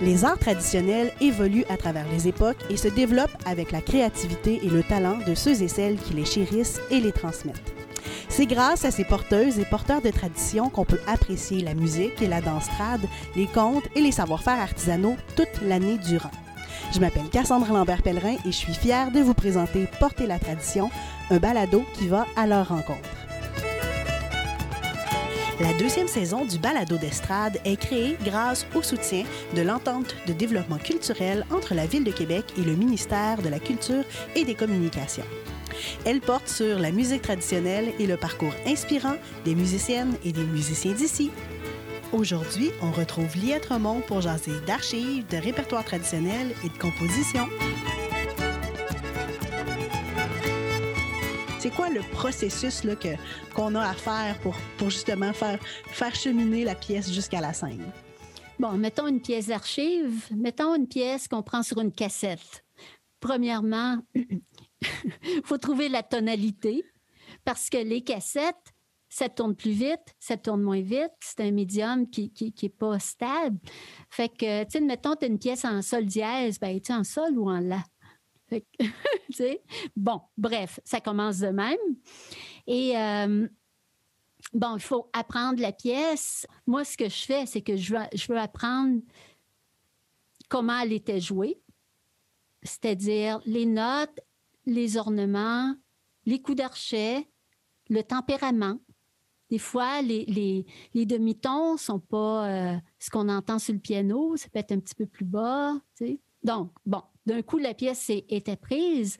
Les arts traditionnels évoluent à travers les époques et se développent avec la créativité et le talent de ceux et celles qui les chérissent et les transmettent. C'est grâce à ces porteuses et porteurs de traditions qu'on peut apprécier la musique et la danse trad, les contes et les savoir-faire artisanaux toute l'année durant. Je m'appelle Cassandre Lambert-Pellerin et je suis fière de vous présenter Porter la tradition, un balado qui va à leur rencontre. La deuxième saison du balado d'estrade est créée grâce au soutien de l'entente de développement culturel entre la Ville de Québec et le ministère de la Culture et des Communications. Elle porte sur la musique traditionnelle et le parcours inspirant des musiciennes et des musiciens d'ici. Aujourd'hui, on retrouve Liette Remont pour jaser d'archives, de répertoire traditionnel et de composition. C'est quoi le processus que, qu'on a à faire pour, pour justement faire, faire cheminer la pièce jusqu'à la scène? Bon, mettons une pièce d'archive, mettons une pièce qu'on prend sur une cassette. Premièrement, il faut trouver la tonalité parce que les cassettes, ça tourne plus vite, ça tourne moins vite. C'est un médium qui n'est qui, pas stable. Fait que, tu sais, mettons, tu as une pièce en sol dièse, ben, tu en sol ou en la? Bon, bref, ça commence de même. Et euh, bon, il faut apprendre la pièce. Moi, ce que je fais, c'est que je veux, je veux apprendre comment elle était jouée, c'est-à-dire les notes, les ornements, les coups d'archet, le tempérament. Des fois, les, les, les demi-tons sont pas euh, ce qu'on entend sur le piano, ça peut être un petit peu plus bas. Tu sais. Donc, bon, d'un coup, la pièce était prise.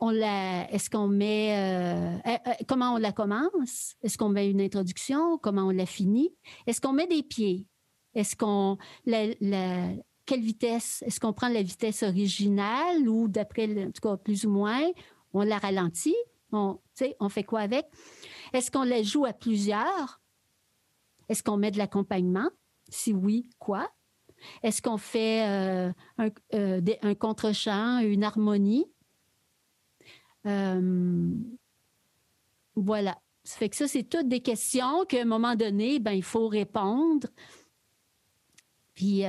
On la, est-ce qu'on met, euh, euh, comment on la commence? Est-ce qu'on met une introduction? Comment on la finit? Est-ce qu'on met des pieds? Est-ce qu'on, la, la, quelle vitesse? Est-ce qu'on prend la vitesse originale ou d'après, en tout cas, plus ou moins, on la ralentit? On, on fait quoi avec? Est-ce qu'on la joue à plusieurs? Est-ce qu'on met de l'accompagnement? Si oui, quoi? Est-ce qu'on fait euh, un, euh, un contre-champ, une harmonie? Euh, voilà. Ça fait que ça, c'est toutes des questions qu'à un moment donné, ben, il faut répondre. Puis,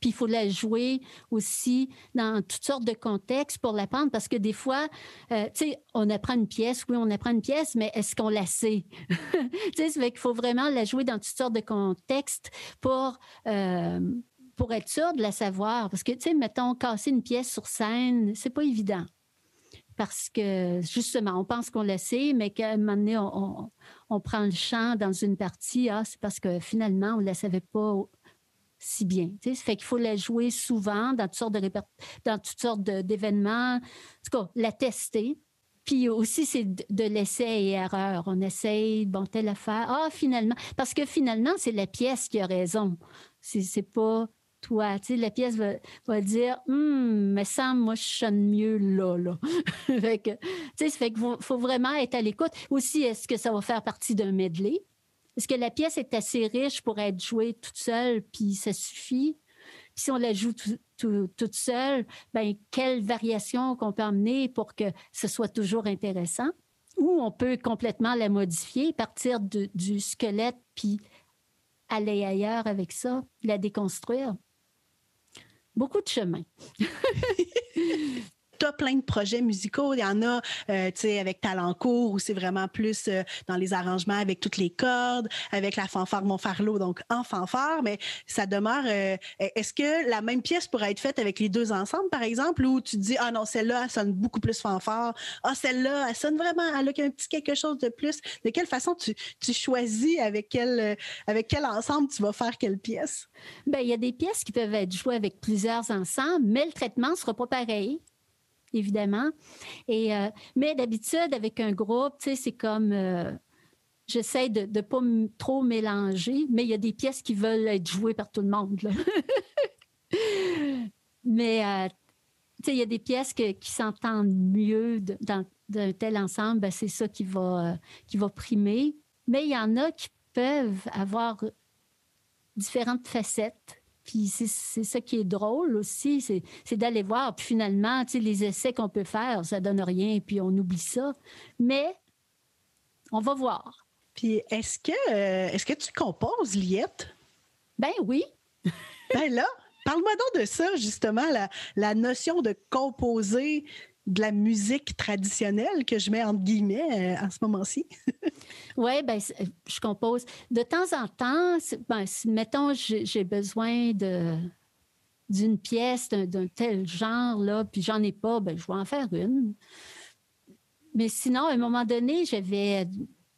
puis il faut la jouer aussi dans toutes sortes de contextes pour l'apprendre parce que des fois, euh, tu sais, on apprend une pièce, oui, on apprend une pièce, mais est-ce qu'on la sait? tu sais, fait qu'il faut vraiment la jouer dans toutes sortes de contextes pour... Euh, pour être sûr de la savoir. Parce que, tu sais, mettons, casser une pièce sur scène, c'est pas évident. Parce que, justement, on pense qu'on la sait, mais qu'à un moment donné, on, on, prend le chant dans une partie, ah, c'est parce que finalement, on ne la savait pas si bien. Ça fait qu'il faut la jouer souvent dans toutes sortes de dans toutes sortes d'événements. En tout cas, la tester. Puis aussi, c'est de l'essai et erreur. On essaye, bon, telle affaire. Ah, finalement, parce que finalement, c'est la pièce qui a raison. C'est pas toi. Tu sais, la pièce va, va dire, hum, mais ça, moi, je sonne mieux là, là. fait que, tu sais, fait qu'il faut, faut, vraiment être à l'écoute. Aussi, est-ce que ça va faire partie d'un medley? Est-ce que la pièce est assez riche pour être jouée toute seule, puis ça suffit? Si on la joue toute seule, ben quelle variation qu'on peut amener pour que ce soit toujours intéressant? Ou on peut complètement la modifier, partir du squelette, puis aller ailleurs avec ça, la déconstruire? Beaucoup de chemin. as plein de projets musicaux. Il y en a, euh, tu sais, avec Talencourt, où c'est vraiment plus euh, dans les arrangements avec toutes les cordes, avec la fanfare Montfarlot, donc en fanfare, mais ça demeure... Euh, est-ce que la même pièce pourrait être faite avec les deux ensemble, par exemple, ou tu te dis, ah non, celle-là, elle sonne beaucoup plus fanfare. Ah, celle-là, elle sonne vraiment, elle a un petit quelque chose de plus. De quelle façon tu, tu choisis avec quel, avec quel ensemble tu vas faire quelle pièce? Bien, il y a des pièces qui peuvent être jouées avec plusieurs ensembles, mais le traitement ne sera pas pareil évidemment. Et, euh, mais d'habitude, avec un groupe, c'est comme... Euh, j'essaie de ne pas trop mélanger, mais il y a des pièces qui veulent être jouées par tout le monde. mais euh, il y a des pièces qui s'entendent mieux dans d'un tel ensemble, ben, c'est ça qui va, qui va primer. Mais il y en a qui peuvent avoir différentes facettes puis c'est ça qui est drôle aussi, c'est d'aller voir. Puis finalement, tu sais, les essais qu'on peut faire, ça donne rien, puis on oublie ça. Mais on va voir. Puis est-ce que, euh, est-ce que tu composes, Liette? Ben oui. ben là, parle-moi donc de ça, justement, la, la notion de composer de la musique traditionnelle que je mets entre guillemets euh, en ce moment-ci? oui, ben, euh, je compose. De temps en temps, ben, mettons, j'ai besoin d'une pièce d'un tel genre, là, puis j'en ai pas, ben, je vais en faire une. Mais sinon, à un moment donné, j'avais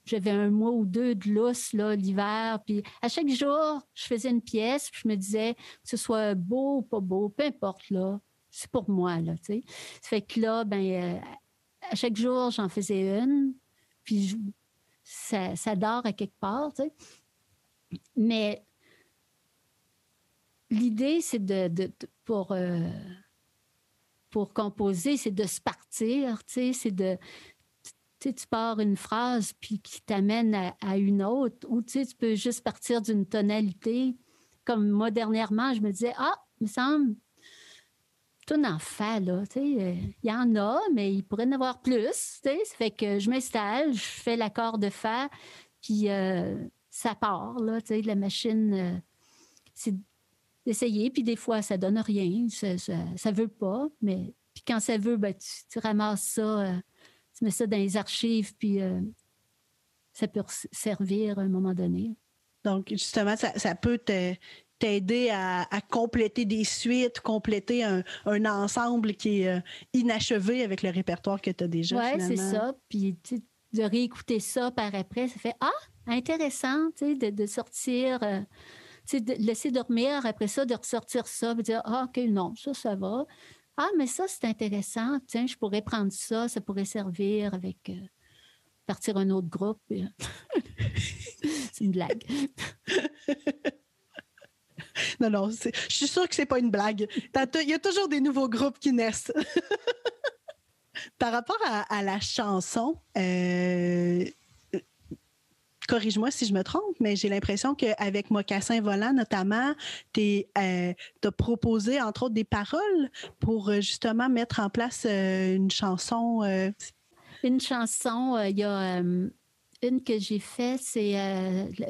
j'avais un mois ou deux de lousse l'hiver. Puis à chaque jour, je faisais une pièce, puis je me disais que ce soit beau ou pas beau, peu importe, là c'est pour moi, là, tu sais. Ça fait que là, ben, euh, à chaque jour, j'en faisais une, puis ça, ça dort à quelque part, tu sais. Mais l'idée, c'est de, pour, euh, pour composer, c'est de se partir, tu sais, c'est de... Tu, pars une phrase puis qui t'amène à, à, une autre, ou tu, sais, tu peux juste partir d'une tonalité. Comme moi, dernièrement, je me disais, ah, il me semble, tout en fait, là. Euh, il y en a, mais il pourrait en avoir plus. Ça fait que je m'installe, je fais l'accord de fa, puis euh, ça part, là. La machine, euh, c'est d'essayer, puis des fois, ça donne rien. Ça, ça, veut pas, mais puis quand ça veut, ben, tu, ramasses ça, tu mets ça dans les archives, puis ça peut servir à un moment donné. Donc, justement, ça, ça peut te, t'aider à, compléter des suites, compléter un, ensemble qui est euh, inachevé avec le répertoire que tu as déjà. Oui, c'est ça. Puis de réécouter ça par après, ça fait Ah, intéressant de, de sortir. Euh, de laisser dormir, après ça, de ressortir ça, de dire Ah, OK, non, ça, ça va. Ah, mais ça, c'est intéressant. Tiens, je pourrais prendre ça, ça pourrait servir avec. Euh, partir un autre groupe. c'est une blague. non, non, je suis sûre que c'est pas une blague. Il y a toujours des nouveaux groupes qui naissent. Par rapport à, la chanson, euh, corrige-moi si je me trompe, mais j'ai l'impression qu'avec Mocassin Volant, notamment, tu euh, as proposé, entre autres, des paroles pour euh, justement mettre en place une chanson. Une chanson, il y a une que j'ai faite, c'est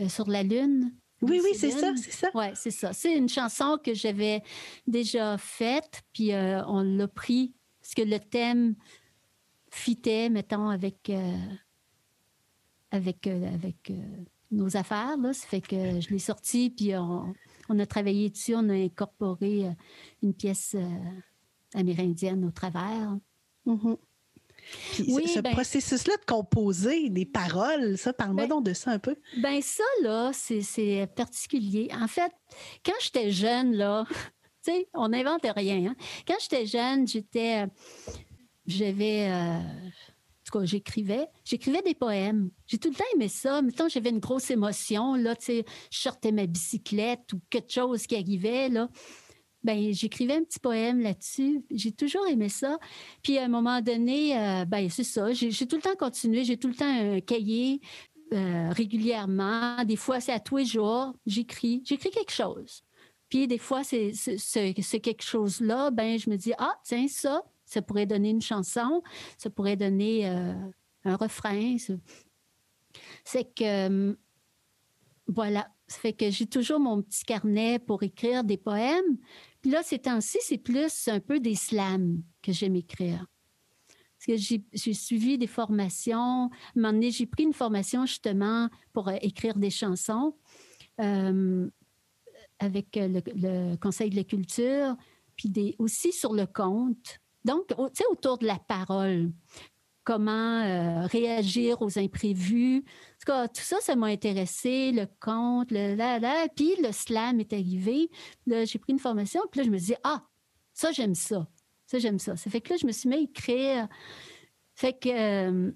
sur la Lune. Oui, oui, c'est ça, c'est ça. Oui, c'est ça. C'est une chanson que j'avais déjà faite, puis euh, on l'a pris parce que le thème fitait, mettons, avec, euh, avec, euh, avec nos affaires. Là. Ça fait que je l'ai sorti, puis on, a travaillé dessus, on a incorporé une pièce amérindienne au travers. Oui, ce, ben processus-là de composer des paroles, ça, parle-moi ben donc de ça un peu. Ben ça, là, c'est particulier. En fait, quand j'étais jeune, là, tu sais, on n'invente rien. Hein. Quand j'étais jeune, j'étais... J'avais... Euh, en tout cas, j'écrivais. J'écrivais des poèmes. J'ai tout le temps aimé ça. Mettons, j'avais une grosse émotion, là, tu sais, je sortais ma bicyclette ou quelque chose qui arrivait, là ben j'écrivais un petit poème là-dessus. J'ai toujours aimé ça. Puis à un moment donné, euh, ben c'est ça. J'ai tout le temps continué. J'ai tout le temps un cahier euh, régulièrement. Des fois, c'est à tous les jours. J'écris. J'écris quelque chose. Puis des fois, c'est quelque chose-là. Ben je me dis ah tiens ça, ça pourrait donner une chanson. Ça pourrait donner euh, un refrain. C'est que voilà. Ça fait que j'ai toujours mon petit carnet pour écrire des poèmes. Puis là, ces temps-ci, c'est plus un peu des slams que j'aime écrire. Parce que j'ai suivi des formations. J'ai pris une formation justement pour euh, écrire des chansons euh, avec euh, le, Conseil de la culture, puis des, aussi sur le conte. Donc, tu sais, autour de la parole comment euh, réagir aux imprévus. En tout cas, tout ça, ça m'a intéressé, le conte, le la la. Puis le slam est arrivé. Là, j'ai pris une formation, puis là, je me dis, ah, ça, j'aime ça. Ça, j'aime ça. Ça fait que là, je me suis mis à écrire. Fait que euh,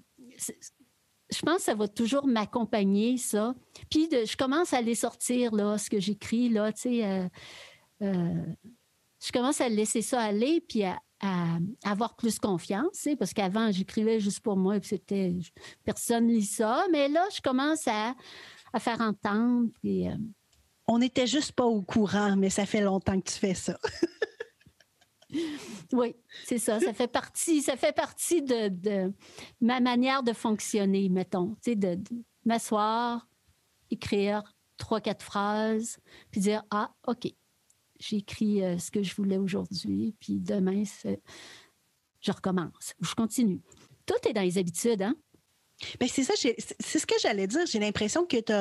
je pense que ça va toujours m'accompagner, ça. Puis je commence à les sortir, là, ce que j'écris, là, tu sais. Euh, je commence à laisser ça aller, puis à, à avoir plus confiance, parce qu'avant, j'écrivais juste pour moi, et c'était personne lit ça, mais là, je commence à, à faire entendre. Euh, On n'était juste pas au courant, mais ça fait longtemps que tu fais ça. oui, c'est ça. Ça fait partie, ça fait partie de, de ma manière de fonctionner, mettons. Tu sais, de, de m'asseoir, écrire trois, quatre phrases, puis dire Ah, OK, j'ai écrit euh, ce que je voulais aujourd'hui, puis demain, je recommence, je continue. Tout est dans les habitudes, hein? Ben c'est ça, c'est ce que j'allais dire. J'ai l'impression que tu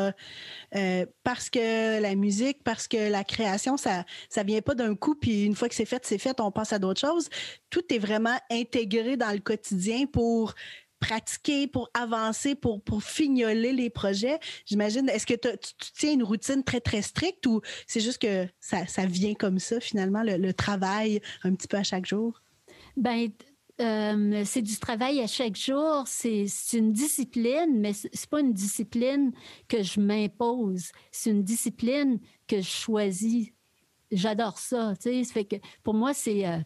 euh, parce que la musique, parce que la création, ça ça vient pas d'un coup, puis une fois que c'est fait, c'est fait, on passe à d'autres choses. Tout est vraiment intégré dans le quotidien pour pratiquer, pour avancer, pour, pour fignoler les projets. J'imagine, est-ce que tu, tiens une routine très, très stricte ou c'est juste que ça, ça, vient comme ça, finalement, le, travail un petit peu à chaque jour? Ben, euh, c'est du travail à chaque jour, c'est une discipline, mais c'est pas une discipline que je m'impose, c'est une discipline que je choisis. J'adore ça, tu sais, fait que pour moi c'est euh,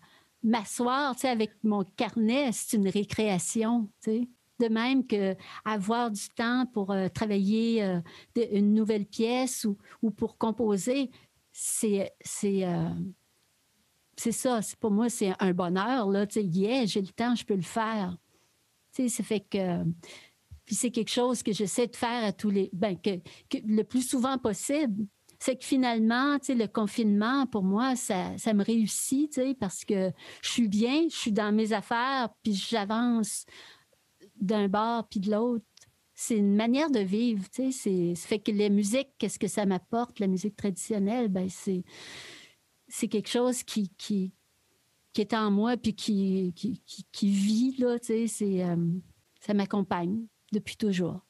m'asseoir, avec mon carnet, c'est une récréation. De même que avoir du temps pour euh, travailler une nouvelle pièce ou, ou pour composer, c'est c'est ça, pour moi, c'est un bonheur. Là, yeah, j'ai le temps, je peux le faire. Ça fait que. C'est quelque chose que j'essaie de faire à tous les. Ben, que, le plus souvent possible. C'est que finalement, tu sais, le confinement, pour moi, ça, ça me réussit, tu sais, parce que je suis bien, je suis dans mes affaires, puis j'avance d'un bord puis de l'autre. C'est une manière de vivre, tu sais. Ça fait que la musique, qu'est-ce que ça m'apporte, la musique traditionnelle, ben c'est c'est quelque chose qui, qui, qui, est en moi puis qui, qui, qui vit, là, tu sais, euh, ça m'accompagne depuis toujours.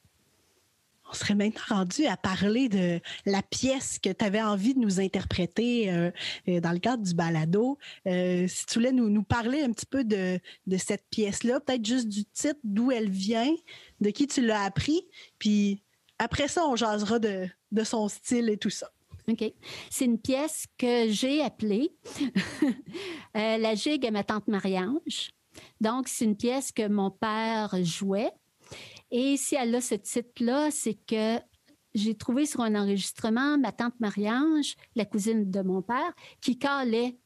On serait maintenant rendu à parler de la pièce que tu avais envie de nous interpréter euh, euh, dans le cadre du balado. si tu voulais nous, parler un petit peu de, cette pièce-là, peut-être juste du titre, d'où elle vient, de qui tu l'as appris, puis après ça, on jasera de, son style et tout ça. OK. C'est une pièce que j'ai appelée euh, La gigue à ma tante Marie-Ange. Donc, c'est une pièce que mon père jouait. Et si elle a ce titre-là, c'est que j'ai trouvé sur un enregistrement ma tante Marie-Ange, la cousine de mon père, qui calait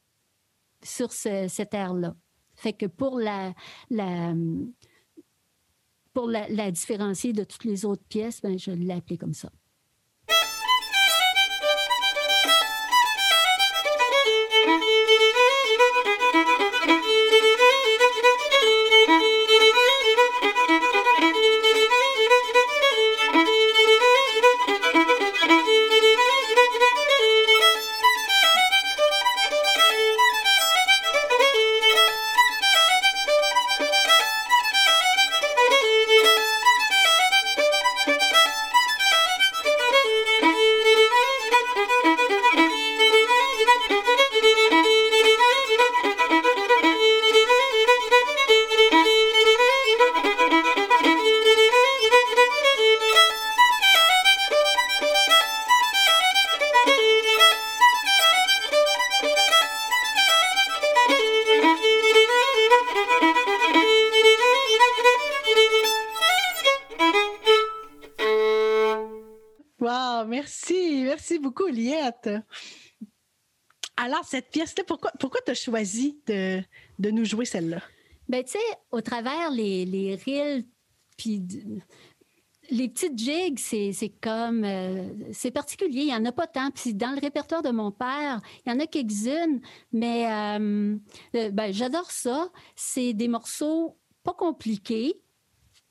sur cette air-là. Fait que pour la, pour la, différencier de toutes les autres pièces, ben, je l'ai appelée comme ça. Alors, cette pièce-là, pourquoi, tu as choisi de, nous jouer celle-là? Bien, tu sais, au travers les, reels, puis les petites jigs, c'est comme. Euh, c'est particulier, il n'y en a pas tant. Puis dans le répertoire de mon père, il y en a quelques-unes, mais euh, euh, ben, j'adore ça. C'est des morceaux pas compliqués,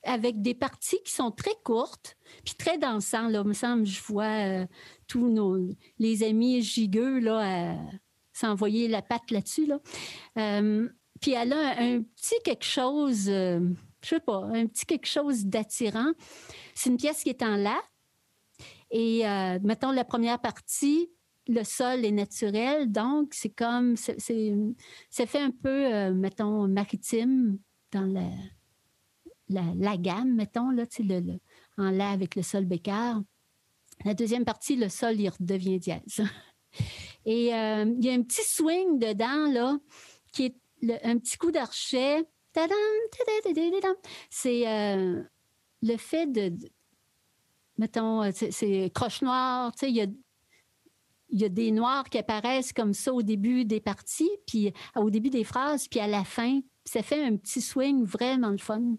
avec des parties qui sont très courtes, puis très dansants. Là, me semble, je vois tous nos, les amis gigueux là, s'envoyer la patte là-dessus. Là. Euh, puis elle a un, petit quelque chose, euh, je sais pas, un petit quelque chose d'attirant. C'est une pièce qui est en la. Et euh, mettons la première partie, le sol est naturel, donc c'est comme, c'est, ça fait un peu, mettons, maritime dans la, la, gamme, mettons, là, le, en la avec le sol bécard. La deuxième partie, le sol, il redevient dièse. Et euh, il y a un petit swing dedans, là, qui est un petit coup d'archet. C'est euh, le fait de, mettons, c'est croche noire, tu sais, il y a, il y a des noirs qui apparaissent comme ça au début des parties, puis au début des phrases, puis à la fin. Ça fait un petit swing vraiment le fun.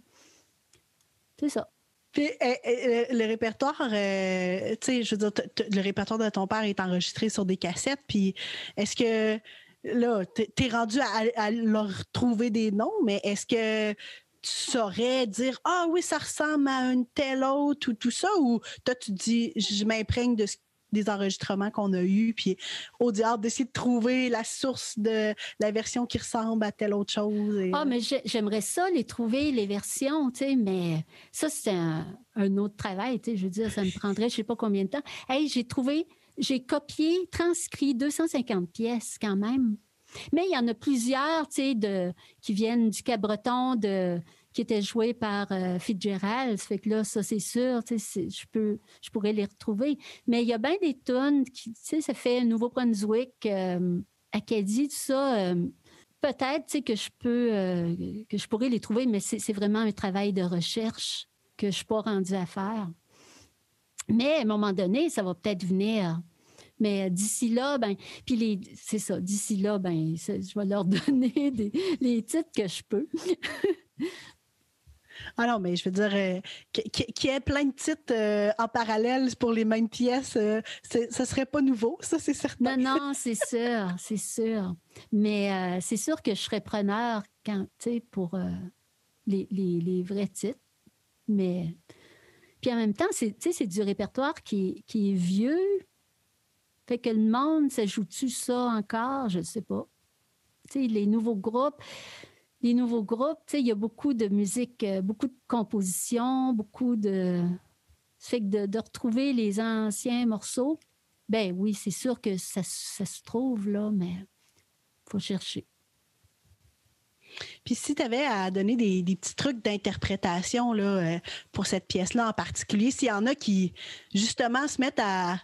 C'est ça. Puis eh, eh, le, répertoire, euh, tu sais, je veux dire, le répertoire de ton père est enregistré sur des cassettes. Puis est-ce que là, t'es rendu à, leur trouver des noms, mais est-ce que tu saurais dire Ah oui, ça ressemble à une telle autre ou tout ça? Ou toi, tu dis Je m'imprègne de des enregistrements qu'on a eus, puis au diable d'essayer de trouver la source de la version qui ressemble à telle autre chose. Ah, mais j'aimerais ça, les trouver, les versions, tu sais, mais ça, c'est un, autre travail, tu sais, je veux dire, ça me prendrait je sais pas combien de temps. Hey, j'ai trouvé, j'ai copié, transcrit 250 pièces quand même. Mais il y en a plusieurs, tu sais, qui viennent du Cabreton, de, qui étaient joués par euh, Fitzgerald. Ça fait que là, ça, c'est sûr, je, peux, je pourrais les retrouver. Mais il y a bien des tunes qui, tu sais, ça fait Nouveau-Brunswick, euh, Acadie, tout ça. Euh, peut-être, que je peux, que je pourrais les trouver, mais c'est vraiment un travail de recherche que je ne suis pas rendue à faire. Mais à un moment donné, ça va peut-être venir mais d'ici là, ben, puis c'est ça, d'ici là, ben, je vais leur donner des, les titres que je peux. Ah non, mais je veux dire, euh, qu'il y ait plein de titres euh, en parallèle pour les mêmes pièces, euh, ce serait pas nouveau, ça, c'est certain. Non, non, c'est sûr, c'est sûr. Mais c'est sûr que je serais preneur quand, pour les, les, les, vrais titres. Mais. Puis en même temps, c'est du répertoire qui, qui est vieux, fait que le monde, ça joue-tu ça encore? Je ne sais pas. Tu sais, les nouveaux groupes, les nouveaux groupes, il y a beaucoup de musique, euh, beaucoup de compositions, beaucoup de... fait que de, retrouver les anciens morceaux, ben oui, c'est sûr que ça, ça se trouve là, mais faut chercher. Puis si tu avais à donner des, petits trucs d'interprétation euh, pour cette pièce-là en particulier, s'il y en a qui justement se mettent à,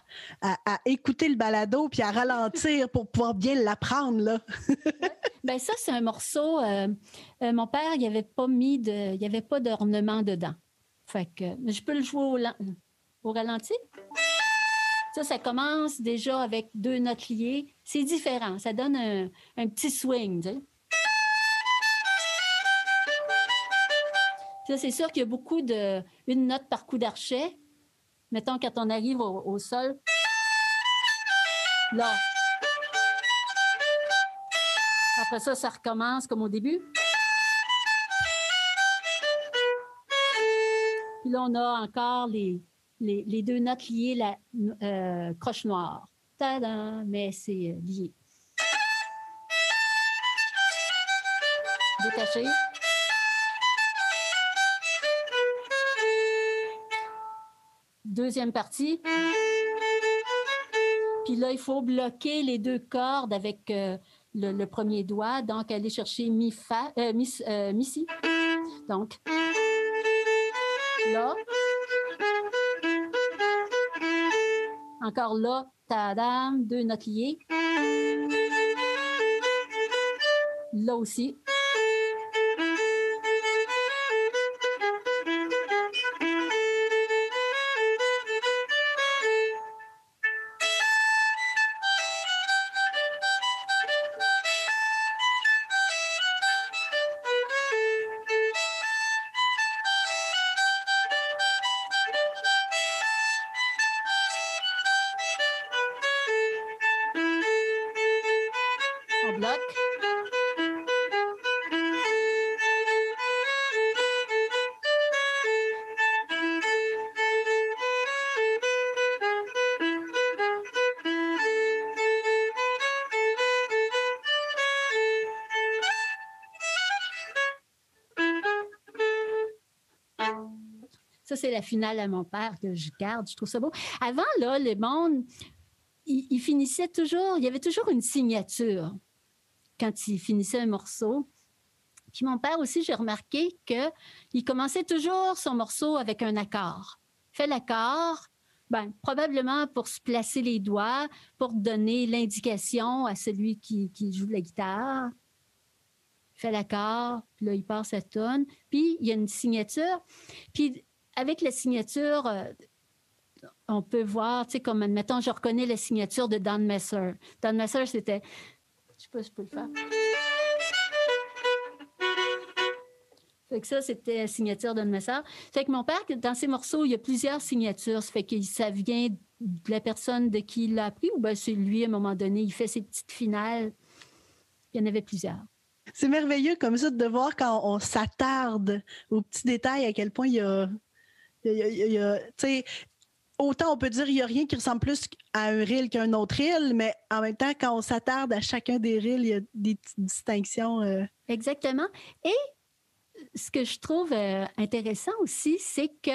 écouter le balado puis à ralentir pour pouvoir bien l'apprendre. Là. ben ça, c'est un morceau. Euh, euh, mon père, il avait pas mis de. Il n'y avait pas d'ornement dedans. Fait que je peux le jouer au, au ralenti. Ça, ça commence déjà avec deux notes liées. C'est différent. Ça donne un, un petit swing. Tu sais. C'est sûr qu'il y a beaucoup de. une note par coup d'archet. Mettons, quand on arrive au, sol. Là. Après ça, ça recommence comme au début. Puis là, on a encore les, les, deux notes liées, la euh, croche noire. Tadam! Mais c'est euh, lié. Détaché. Deuxième partie. Puis là, il faut bloquer les deux cordes avec euh, le, premier doigt. Donc, aller chercher mi, fa, euh, mi, euh, mi si. Donc, là. Encore là, tadam, deux notes. Là aussi. Ça, c'est la finale à mon père que je garde. Je trouve ça beau. Avant, là, le monde, il, finissait toujours, il y avait toujours une signature quand il finissait un morceau. Puis mon père aussi, j'ai remarqué qu'il commençait toujours son morceau avec un accord. Fait l'accord, ben, probablement pour se placer les doigts, pour donner l'indication à celui qui, joue de la guitare. Fait l'accord, puis là, il passe sa tonne. Puis, il y a une signature. Puis, avec la signature, euh, on peut voir, tu sais, comme, admettons, je reconnais la signature de Don Messer. Don Messer, c'était. Je sais pas si je peux le faire. Fait que ça, c'était la signature de ma sœur. Fait que mon père, dans ses morceaux, il y a plusieurs signatures. Ça fait que ça vient de la personne de qui il l'a appris ou bien c'est lui, à un moment donné, il fait ses petites finales. Il y en avait plusieurs. C'est merveilleux comme ça de voir quand on s'attarde aux petits détails à quel point il y a. Autant on peut dire qu'il n'y a rien qui ressemble plus à un reel qu'un autre reel, mais en même temps, quand on s'attarde à chacun des reels, il y a des petites distinctions. Euh. Exactement. Et ce que je trouve euh, intéressant aussi, c'est que,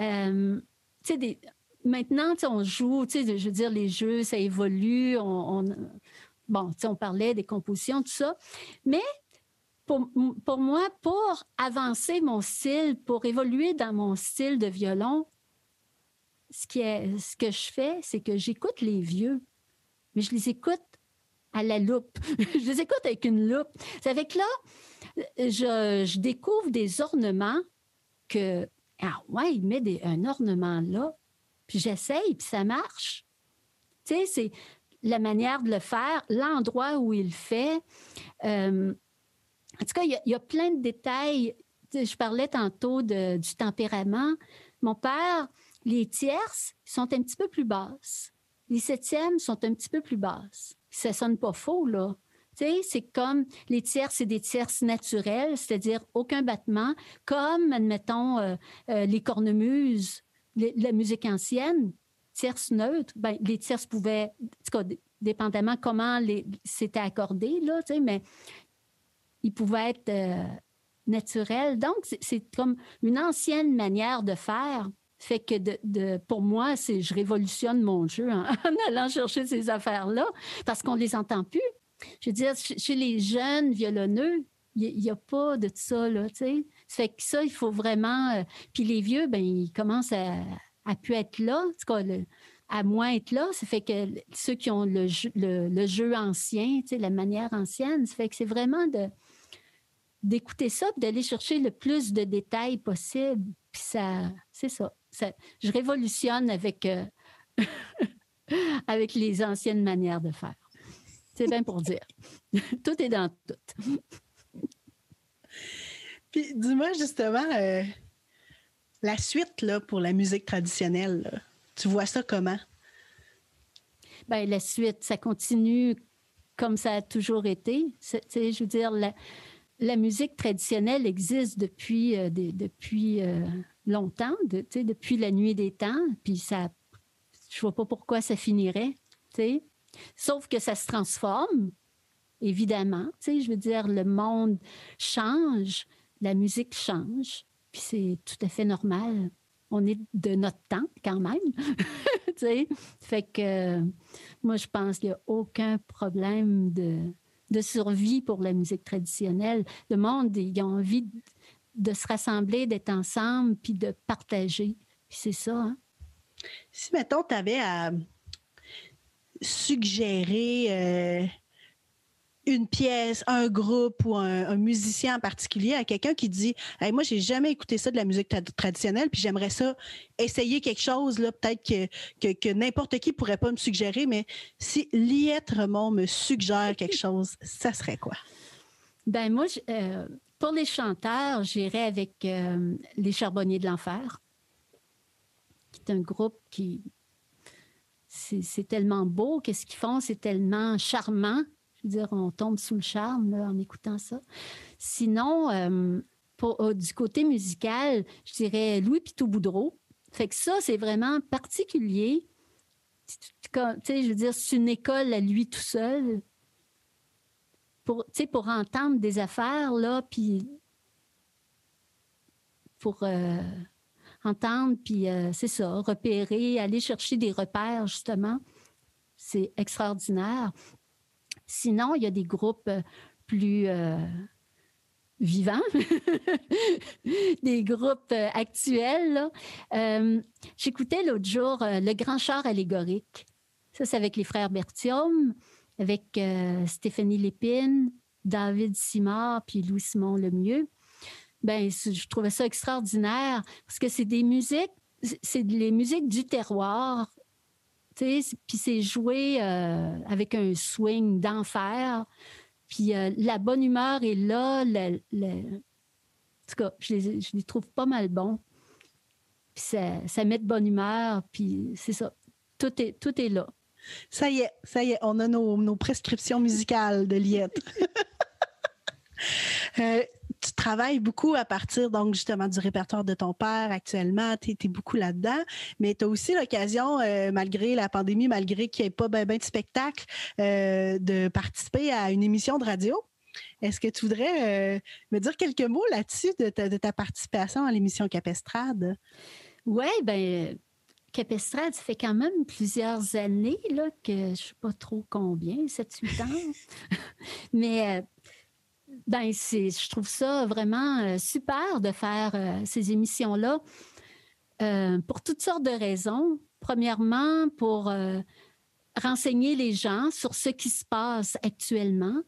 euh, tu sais, maintenant, on joue, tu sais, je veux dire, les jeux, ça évolue. On, bon, tu sais, on parlait des compositions, tout ça. Mais pour, pour, moi, pour avancer mon style, pour évoluer dans mon style de violon, ce, qui est, ce que je fais, c'est que j'écoute les vieux, mais je les écoute à la loupe. je les écoute avec une loupe. C'est avec là, je, je, découvre des ornements que, ah ouais, il met des, un ornement là, puis j'essaye, puis ça marche. Tu sais, c'est la manière de le faire, l'endroit où il fait. Euh, en tout cas, il y, a, plein de détails. Je parlais tantôt du tempérament. Mon père, les tierces sont un petit peu plus basses. Les septièmes sont un petit peu plus basses. Ça sonne pas faux, là. C'est comme les tierces, c'est des tierces naturelles, c'est-à-dire aucun battement, comme, admettons, euh, euh, les cornemuses, la musique ancienne, tierces neutres, ben, les tierces pouvaient, en dépendamment comment c'était accordé, là, tu sais, mais ils pouvaient être euh, naturels. Donc, c'est comme une ancienne manière de faire. Fait que de, pour moi, c'est je révolutionne mon jeu en, allant chercher ces affaires-là parce qu'on les entend plus. Je veux dire, chez les jeunes violonneux, il n'y a pas de ça, là, tu sais. Fait que ça, il faut vraiment... Euh, puis les vieux, ben ils commencent à, à pu être là, à moins être là. Ça fait que ceux qui ont le jeu, le, jeu ancien, la manière ancienne, ça fait que c'est vraiment de d'écouter ça, d'aller chercher le plus de détails possible. Puis ça, c'est ça, Je révolutionne avec, euh, avec les anciennes manières de faire. C'est bien pour dire. tout est dans tout. Puis dis-moi justement, euh, la suite là, pour la musique traditionnelle, tu vois ça comment? Bien, la suite, ça continue comme ça a toujours été. Je veux dire, la, musique traditionnelle existe depuis, euh, depuis euh, longtemps, depuis la nuit des temps, puis ça, je vois pas pourquoi ça finirait. Sauf que ça se transforme, évidemment. Je veux dire, le monde change, la musique change. Puis c'est tout à fait normal. On est de notre temps quand même. Fait que moi, je pense qu'il n'y a aucun problème de, de survie pour la musique traditionnelle. Le monde, il a envie de, se rassembler, d'être ensemble, puis de partager. C'est ça. Hein. Si, mettons, tu avais à suggérer euh, une pièce, un groupe ou un, musicien en particulier à quelqu'un qui dit hey, Moi, j'ai jamais écouté ça de la musique traditionnelle, puis j'aimerais ça essayer quelque chose, là, peut-être que, que, n'importe qui pourrait pas me suggérer, mais si Liette Remont me suggère quelque chose, ça serait quoi? Ben moi, euh, pour les chanteurs, j'irais avec euh, les Charbonniers de l'Enfer, qui est un groupe qui. C'est tellement beau, qu'est-ce qu'ils font, c'est tellement charmant dire, on tombe sous le charme en écoutant ça. Sinon, euh, euh, du côté musical, je dirais Louis Pitou Boudreau. Fait que ça, c'est vraiment particulier. Je veux dire, c'est une école à lui tout seul. Pour, pour entendre des affaires, là, puis pour euh, entendre, puis c'est ça, repérer, aller chercher des repères, justement. C'est extraordinaire. Sinon, il y a des groupes euh, plus euh, vivants, des groupes euh, actuels. J'écoutais l'autre jour Le Grand Char allégorique. Ça, c'est avec les frères Bertium, avec Stéphanie Lépine, David Simard, puis Louis-Simon Lemieux. Ben, je trouvais ça extraordinaire parce que c'est des musiques, c'est les musiques du terroir puis c'est joué euh, avec un swing d'enfer. Puis euh, la bonne humeur est là, tout cas, je les, je les trouve pas mal bons. Puis ça, met de bonne humeur, puis c'est ça. Tout est, tout est là. Ça y est, ça y est, on a nos, nos prescriptions musicales de Liette. Euh, tu travailles beaucoup à partir donc justement du répertoire de ton père actuellement, tu es, beaucoup là-dedans, mais tu as aussi l'occasion, euh, malgré la pandémie, malgré qu'il n'y ait pas bien ben de spectacle, euh, de participer à une émission de radio. Est-ce que tu voudrais me dire quelques mots là-dessus de ta, participation à l'émission Capestrade? Oui, ben Capestrade, ça fait quand même plusieurs années là, que je ne sais pas trop combien, 7-8 ans. Mais ben, je trouve ça vraiment euh, super de faire euh, ces émissions-là euh, pour toutes sortes de raisons. Premièrement, pour renseigner les gens sur ce qui se passe actuellement,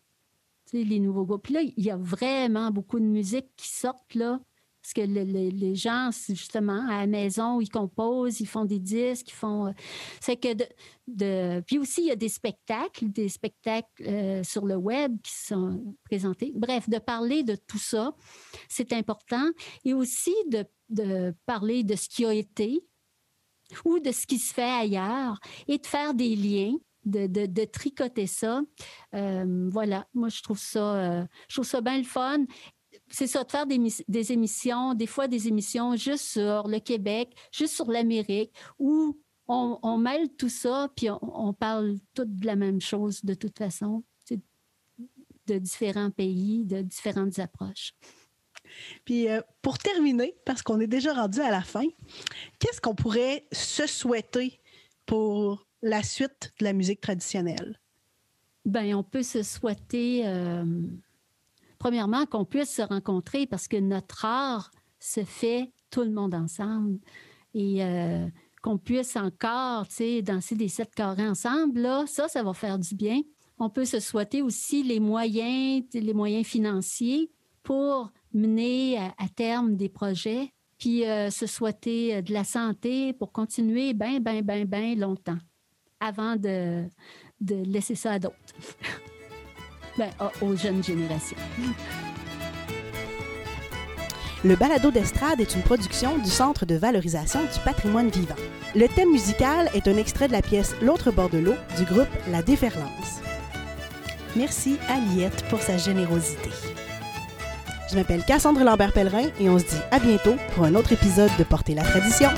les nouveaux groupes. Puis là, il y a vraiment beaucoup de musique qui sortent là parce que les gens, justement, à la maison, ils composent, ils font des disques, ils font. Euh, c'est que Puis aussi, il y a des spectacles, des spectacles euh, sur le web qui sont présentés. Bref, de parler de tout ça, c'est important. Et aussi de, de parler de ce qui a été ou de ce qui se fait ailleurs et de faire des liens de, de, de, tricoter ça. Euh, voilà, moi, je trouve ça, je trouve ça bien le fun c'est ça, de faire des, émissions, des fois des émissions juste sur le Québec, juste sur l'Amérique, où on, mêle tout ça, puis on, parle tout de la même chose de toute façon, de différents pays, de différentes approches. Puis euh, pour terminer, parce qu'on est déjà rendu à la fin, qu'est-ce qu'on pourrait se souhaiter pour la suite de la musique traditionnelle? Ben, on peut se souhaiter euh, premièrement, qu'on puisse se rencontrer parce que notre art se fait tout le monde ensemble. Et euh, qu'on puisse encore, tu sais, danser des sept carrés ensemble, là, ça, ça va faire du bien. On peut se souhaiter aussi les moyens, les moyens financiers pour mener à, terme des projets, puis euh, se souhaiter de la santé pour continuer bien, bien, bien, bien longtemps avant de, de laisser ça à d'autres. ben, aux jeunes générations. Le balado d'estrade est une production du Centre de valorisation du patrimoine vivant. Le thème musical est un extrait de la pièce L'autre bord de l'eau du groupe La Déferlance. Merci à Liette pour sa générosité. Je m'appelle Cassandre Lambert-Pellerin et on se dit à bientôt pour un autre épisode de Porter la tradition.